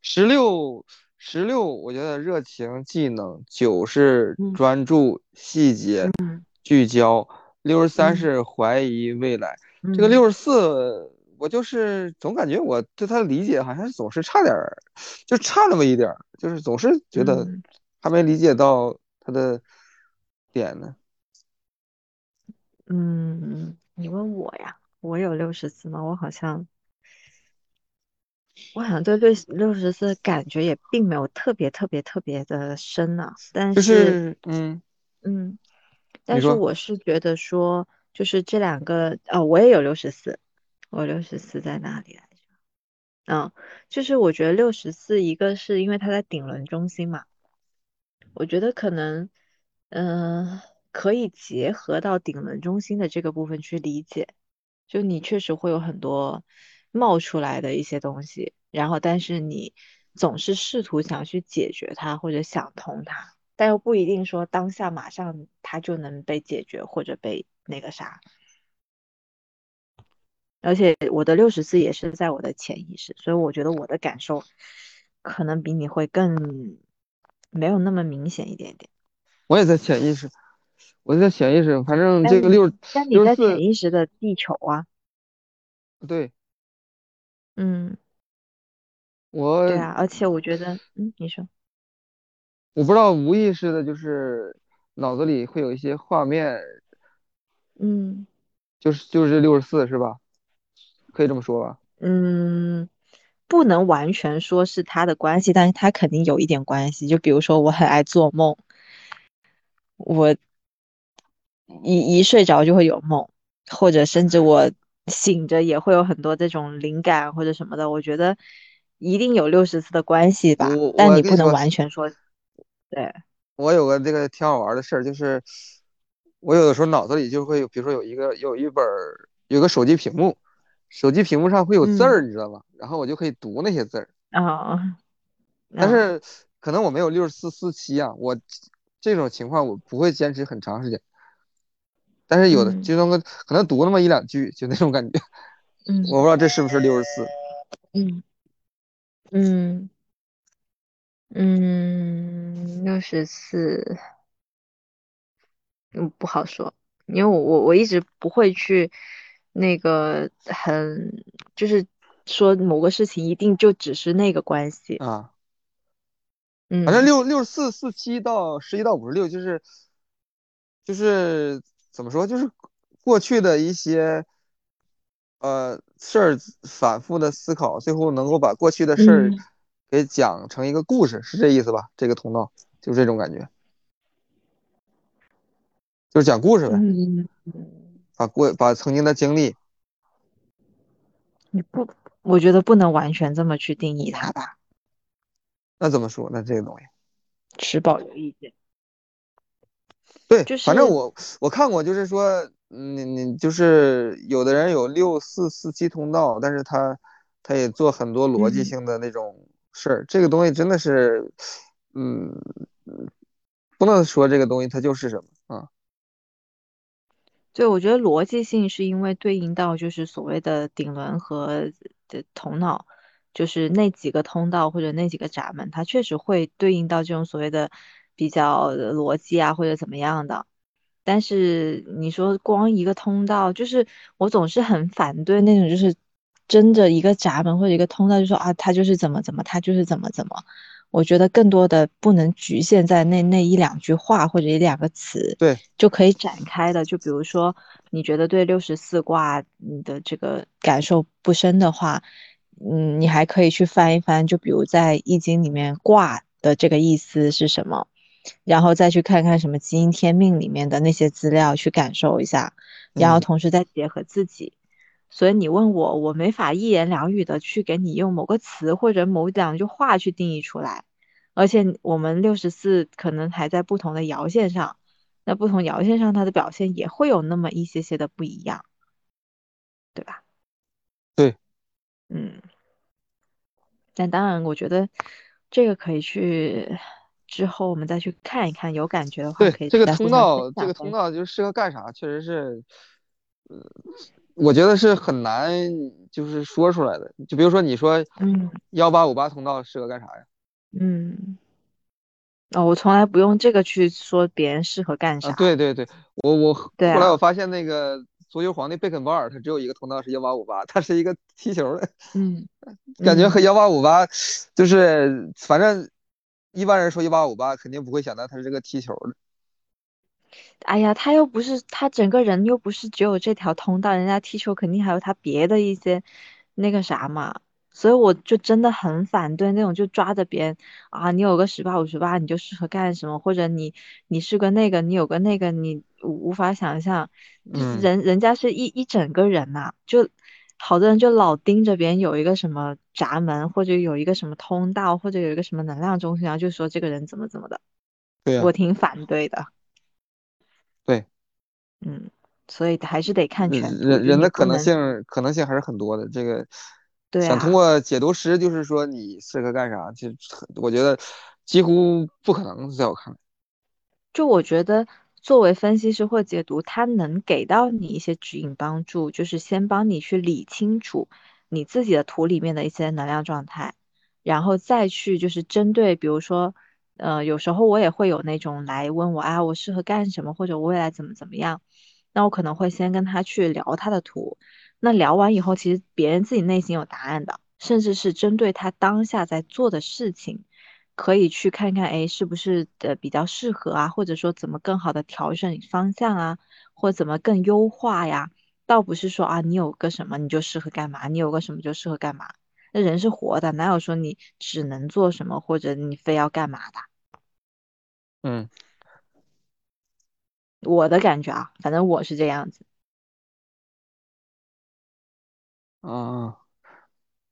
[SPEAKER 1] 十六十六，我觉得热情、技能，九是
[SPEAKER 2] 嗯
[SPEAKER 1] 专注、细节、
[SPEAKER 2] 嗯
[SPEAKER 1] 聚焦，六十三
[SPEAKER 2] 嗯
[SPEAKER 1] 是怀疑未来。这个
[SPEAKER 2] 嗯
[SPEAKER 1] 六十四，我就是总感觉我对他的理解好像总是差点儿，就差那么一点儿，就是总是觉得
[SPEAKER 2] 嗯
[SPEAKER 1] 还没理解到他的点呢。
[SPEAKER 2] 嗯，你问我呀，我有六十四吗？我好像我好像对六六十四感觉也并没有特别特别特别的深呢、但
[SPEAKER 1] 就
[SPEAKER 2] 是
[SPEAKER 1] 是嗯，
[SPEAKER 2] 嗯，但是我是觉得说，就是这两个，哦，我也有六十四，我六十四在哪里来着？嗯，就是我觉得六十四，一个是因为它在顶轮中心嘛，我觉得可能，嗯、可以结合到顶轮中心的这个部分去理解，就你确实会有很多冒出来的一些东西，然后但是你总是试图想去解决它或者想通它，但又不一定说当下马上它就能被解决或者被那个啥。而且我的六十四也是在我的潜意识，所以我觉得我的感受可能比你会更没有那么明显一点点。
[SPEAKER 1] 我也在潜意识，我在潜意识，反正这个六
[SPEAKER 2] 但你在潜意识的地球啊，
[SPEAKER 1] 对
[SPEAKER 2] 嗯，我对
[SPEAKER 1] 我
[SPEAKER 2] 啊，而且我觉得，嗯，你说，
[SPEAKER 1] 我不知道无意识的，就是脑子里会有一些画面，
[SPEAKER 2] 嗯
[SPEAKER 1] 就是就是六十四是吧？可以这么说吧？
[SPEAKER 2] 嗯，不能完全说是他的关系，但是他肯定有一点关系。就比如说，我很爱做梦，我一一睡着就会有梦，或者甚至我醒着也会有很多这种灵感或者什么的。我觉得一定有六十四的关系吧，但你不能完全说，对，
[SPEAKER 1] 我有个这个挺好玩的事儿，就是我有的时候脑子里就会有，比如说有一个有一本儿有个手机屏幕，手机屏幕上会有字
[SPEAKER 2] 嗯
[SPEAKER 1] 儿，你知道吗？然后我就可以读那些字儿。
[SPEAKER 2] 啊
[SPEAKER 1] 但
[SPEAKER 2] 啊
[SPEAKER 1] 是可能我没有六十四四七啊，我这种情况我不会坚持很长时间。但是有的
[SPEAKER 2] 嗯
[SPEAKER 1] 就那么可能读那么一两句，就那种感觉。[laughs]
[SPEAKER 2] 嗯
[SPEAKER 1] 我不知道这是不是六十四。
[SPEAKER 2] 嗯嗯嗯，六十四。嗯，不好说，因为我我我一直不会去那个很，就是说某个事情一定就只是那个关系。
[SPEAKER 1] 啊，反正
[SPEAKER 2] 嗯
[SPEAKER 1] 六六十四四七到十一到五十六，就是就是怎么说，就是过去的一些呃事儿反复的思考，最后能够把过去的事儿
[SPEAKER 2] 嗯
[SPEAKER 1] 给讲成一个故事，是这意思吧？这个通道就这种感觉，就是讲故事呗，
[SPEAKER 2] 嗯，
[SPEAKER 1] 把过把曾经的经历，
[SPEAKER 2] 你不，我觉得不能完全这么去定义它吧，
[SPEAKER 1] 那怎么说？那这个东西。
[SPEAKER 2] 持保留意见。
[SPEAKER 1] 对，
[SPEAKER 2] 就是
[SPEAKER 1] 反正我我看过，就是说，嗯你你就是有的人有六四四七通道，但是他他也做很多逻辑
[SPEAKER 2] 嗯，
[SPEAKER 1] 性的那种是，这个东西真的是，嗯，不能说这个东西它就是什么啊，
[SPEAKER 2] 对，我觉得逻辑性是因为对应到就是所谓的顶轮和的头脑，就是那几个通道或者那几个闸门，它确实会对应到这种所谓的比较逻辑啊或者怎么样的。但是你说光一个通道，就是我总是很反对那种就是真的一个闸门或者一个通道，就说啊他就是怎么怎么，他就是怎么怎么。我觉得更多的不能局限在那那一两句话或者一两个词。
[SPEAKER 1] 对，
[SPEAKER 2] 就可以展开的。就比如说，你觉得对六十四卦你的这个感受不深的话，嗯，你还可以去翻一翻，就比如在《易经》里面卦的这个意思是什么，然后再去看看什么基因天命里面的那些资料，去感受一下，然后
[SPEAKER 1] 嗯，
[SPEAKER 2] 同时再结合自己。所以你问我，我没法一言两语的去给你用某个词或者某两句话去定义出来，而且我们六十四可能还在不同的爻线上。那不同爻线上它的表现也会有那么一些些的不一样，对吧？
[SPEAKER 1] 对，
[SPEAKER 2] 嗯，但当然，我觉得这个可以去之后我们再去看一看，有感觉的话
[SPEAKER 1] 对，这个
[SPEAKER 2] 可以这个
[SPEAKER 1] 通道，这个通。道就适合干啥？确实是，呃，[laughs] 我觉得是很难，就是说出来的。就比如说你说
[SPEAKER 2] 嗯
[SPEAKER 1] 幺八五八通道适合干啥呀？
[SPEAKER 2] 嗯，哦，我从来不用这个去说别人适合干
[SPEAKER 1] 啊，
[SPEAKER 2] 啥。
[SPEAKER 1] 对对对，我我后
[SPEAKER 2] 对啊，
[SPEAKER 1] 后来我发现那个足球皇帝贝肯鲍尔，他只有一个通道是幺八五八，他是一个踢球的，
[SPEAKER 2] 嗯 [laughs]
[SPEAKER 1] 感觉和
[SPEAKER 2] 嗯。
[SPEAKER 1] 幺八五八就是反正一般人说幺八五八肯定不会想到他是这个踢球的。
[SPEAKER 2] 哎呀，他又不是他整个人又不是只有这条通道，人家踢球肯定还有他别的一些那个啥嘛，所以我就真的很反对那种就抓着别人啊，你有个十八五十八你就适合干什么，或者你你是个那个你有个那个你无无法想象，就是
[SPEAKER 1] 嗯，
[SPEAKER 2] 人人家是一一整个人呐、就好多人就老盯着别人有一个什么闸门，或者有一个什么通道，或者有一个什么能量中心，然后就说这个人怎么怎么的，
[SPEAKER 1] 对呀，
[SPEAKER 2] 我挺反对的。
[SPEAKER 1] 对。
[SPEAKER 2] 嗯，所以还是得看
[SPEAKER 1] 人
[SPEAKER 2] 全
[SPEAKER 1] 人人的可能性可能性还是很多的。这个对想通过解读师，就是说你适合干啥，其实我觉得几乎不可能，在我看来。
[SPEAKER 2] 就我觉得作为分析师或解读，他能给到你一些指引帮助，就是先帮你去理清楚你自己的图里面的一些能量状态，然后再去就是针对，比如说，呃，有时候我也会有那种来问我啊，我适合干什么，或者我未来怎么怎么样，那我可能会先跟他去聊他的图，那聊完以后，其实别人自己内心有答案的，甚至是针对他当下在做的事情。可以去看看，哎，是不是呃比较适合啊，或者说怎么更好的调整方向啊，或怎么更优化呀？倒不是说啊，你有个什么你就适合干嘛，你有个什么就适合干嘛。那人是活的，哪有说你只能做什么，或者你非要干嘛的？
[SPEAKER 1] 嗯
[SPEAKER 2] 我的感觉啊，反正我是这样子。
[SPEAKER 1] 啊，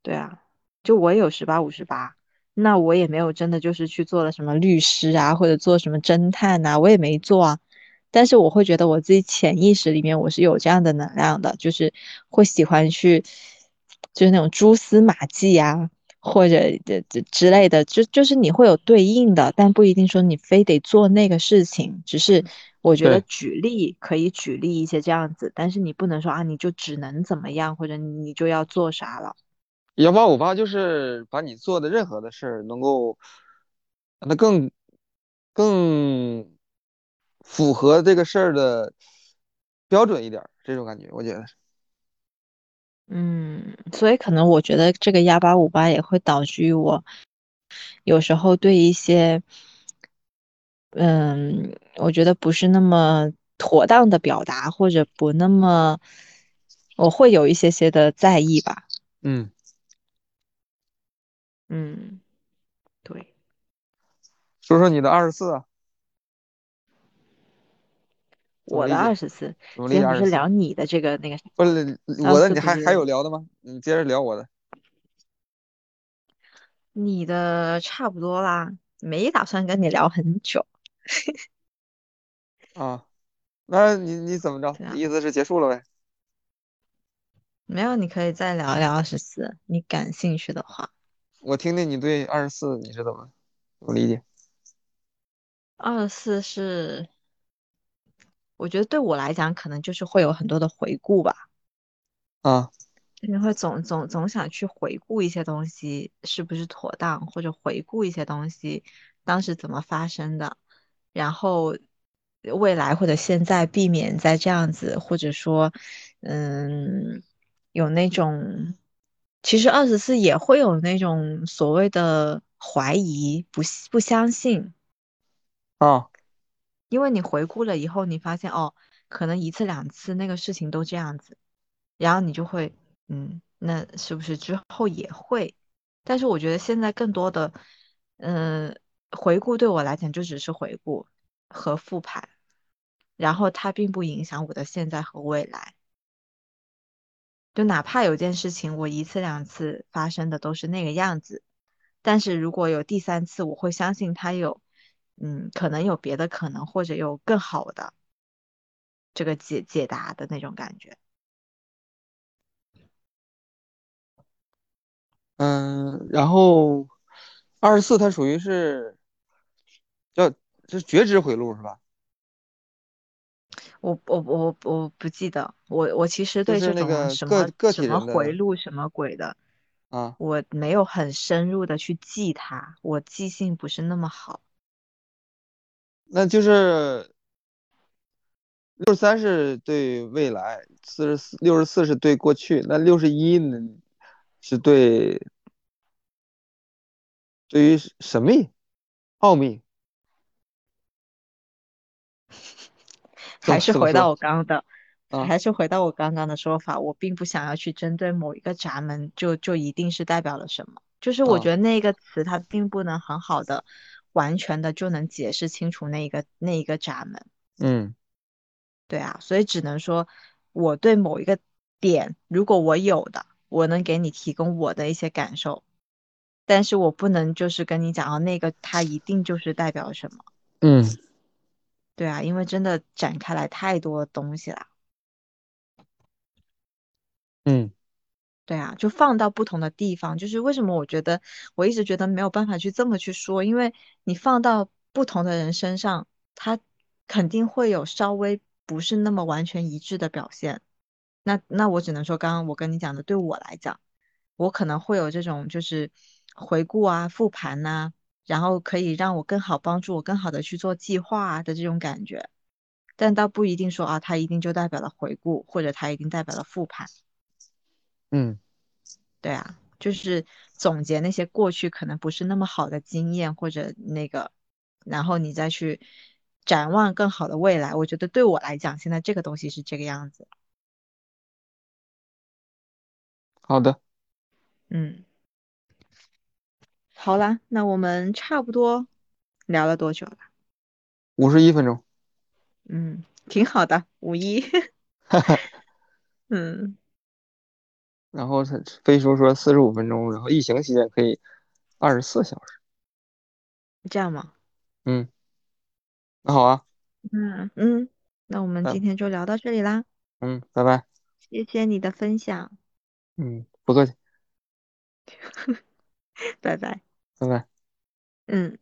[SPEAKER 2] 对啊，就我也有十八五十八，那我也没有真的就是去做了什么律师啊，或者做什么侦探呐、我也没做啊。但是我会觉得我自己潜意识里面我是有这样的能量的，就是会喜欢去，就是那种蛛丝马迹呀、或者这这之类的，就就是你会有对应的，但不一定说你非得做那个事情，只是我觉得，举例可以举例一些这样子，但是你不能说啊，你就只能怎么样，或者你就要做啥了。
[SPEAKER 1] 幺八五八就是把你做的任何的事儿能够让它更更符合这个事儿的标准一点儿，这种感觉，我觉得是。
[SPEAKER 2] 嗯，所以可能我觉得这个幺八五八也会导致于我有时候对一些，嗯，我觉得不是那么妥当的表达，或者不那么，我会有一些些的在意吧。
[SPEAKER 1] 嗯，
[SPEAKER 2] 嗯，对，
[SPEAKER 1] 说说你的二十四
[SPEAKER 2] 我的？二十四，
[SPEAKER 1] 怎么理
[SPEAKER 2] 今天不
[SPEAKER 1] 解二十四？
[SPEAKER 2] 是聊你的这个那个
[SPEAKER 1] 不是我的，你还还有聊的吗？你接着聊我的
[SPEAKER 2] 你的差不多啦，没打算跟你聊很久。
[SPEAKER 1] 啊。那你你怎么着？意思是结束了呗？
[SPEAKER 2] 没有，你可以再聊一聊二十四，你感兴趣的话。
[SPEAKER 1] 我听听你对二十四你是怎么怎么理解
[SPEAKER 2] 二十四是，我觉得对我来讲，可能就是会有很多的回顾吧，
[SPEAKER 1] 啊？
[SPEAKER 2] 你会总总总想去回顾一些东西是不是妥当，或者回顾一些东西当时怎么发生的，然后未来或者现在避免再这样子，或者说，嗯，有那种，其实二十四也会有那种所谓的怀疑，不不相信。
[SPEAKER 1] 啊，
[SPEAKER 2] 因为你回顾了以后，你发现哦，可能一次两次那个事情都这样子，然后你就会，嗯，那是不是之后也会？但是我觉得现在更多的，嗯、回顾对我来讲就只是回顾和复盘，然后它并不影响我的现在和未来。就哪怕有件事情我一次两次发生的都是那个样子，但是如果有第三次，我会相信它有，嗯，可能有别的可能，或者有更好的这个解解答的那种感觉。
[SPEAKER 1] 嗯，然后二十四它属于是叫这是觉知回路是吧？
[SPEAKER 2] 我我我我不记得，我我其实对这种
[SPEAKER 1] 个个
[SPEAKER 2] 什么什么回路什么鬼的，
[SPEAKER 1] 啊，
[SPEAKER 2] 我没有很深入的去记它，我记性不是那么好。
[SPEAKER 1] 那就是六十三是对未来，四十四六十四是对过去，那六十一呢是对对于神秘、奥秘，[laughs]
[SPEAKER 2] 还是回到我刚刚的，
[SPEAKER 1] 啊？
[SPEAKER 2] 还是回到我刚刚的说法，我并不想要去针对某一个闸门，就就一定是代表了什么。就是我觉
[SPEAKER 1] 啊，
[SPEAKER 2] 得那个词它并不能很好的、完全的就能解释清楚那一个那一个闸门。
[SPEAKER 1] 嗯
[SPEAKER 2] 对啊，所以只能说我对某一个点，如果我有的，我能给你提供我的一些感受，但是我不能就是跟你讲啊，那个它一定就是代表什么。
[SPEAKER 1] 嗯
[SPEAKER 2] 对啊，因为真的展开来太多东西了。
[SPEAKER 1] 嗯
[SPEAKER 2] 对啊，就放到不同的地方，就是为什么我觉得我一直觉得没有办法去这么去说，因为你放到不同的人身上，他肯定会有稍微不是那么完全一致的表现。那那我只能说，刚刚我跟你讲的，对我来讲，我可能会有这种就是回顾啊、复盘呐、然后可以让我更好帮助我更好的去做计划啊的这种感觉，但倒不一定说啊，它一定就代表了回顾，或者它一定代表了复盘。
[SPEAKER 1] 嗯
[SPEAKER 2] 对啊，就是总结那些过去可能不是那么好的经验或者那个，然后你再去展望更好的未来。我觉得对我来讲，现在这个东西是这个样子。
[SPEAKER 1] 好的，
[SPEAKER 2] 嗯，好啦，那我们差不多聊了多久了？
[SPEAKER 1] 五十一分钟，
[SPEAKER 2] 嗯，挺好的，五一。[laughs] [laughs] 嗯，
[SPEAKER 1] 然后他飞书说四十五分钟，然后疫情期间可以二十四小时。
[SPEAKER 2] 这样吗？
[SPEAKER 1] 嗯，那好啊，
[SPEAKER 2] 嗯嗯，那我们
[SPEAKER 1] 嗯
[SPEAKER 2] 今天就聊到这里啦，
[SPEAKER 1] 嗯，拜拜，
[SPEAKER 2] 谢谢你的分享，
[SPEAKER 1] 嗯，不客气，[laughs]
[SPEAKER 2] 拜拜。
[SPEAKER 1] 拜拜。
[SPEAKER 2] 嗯。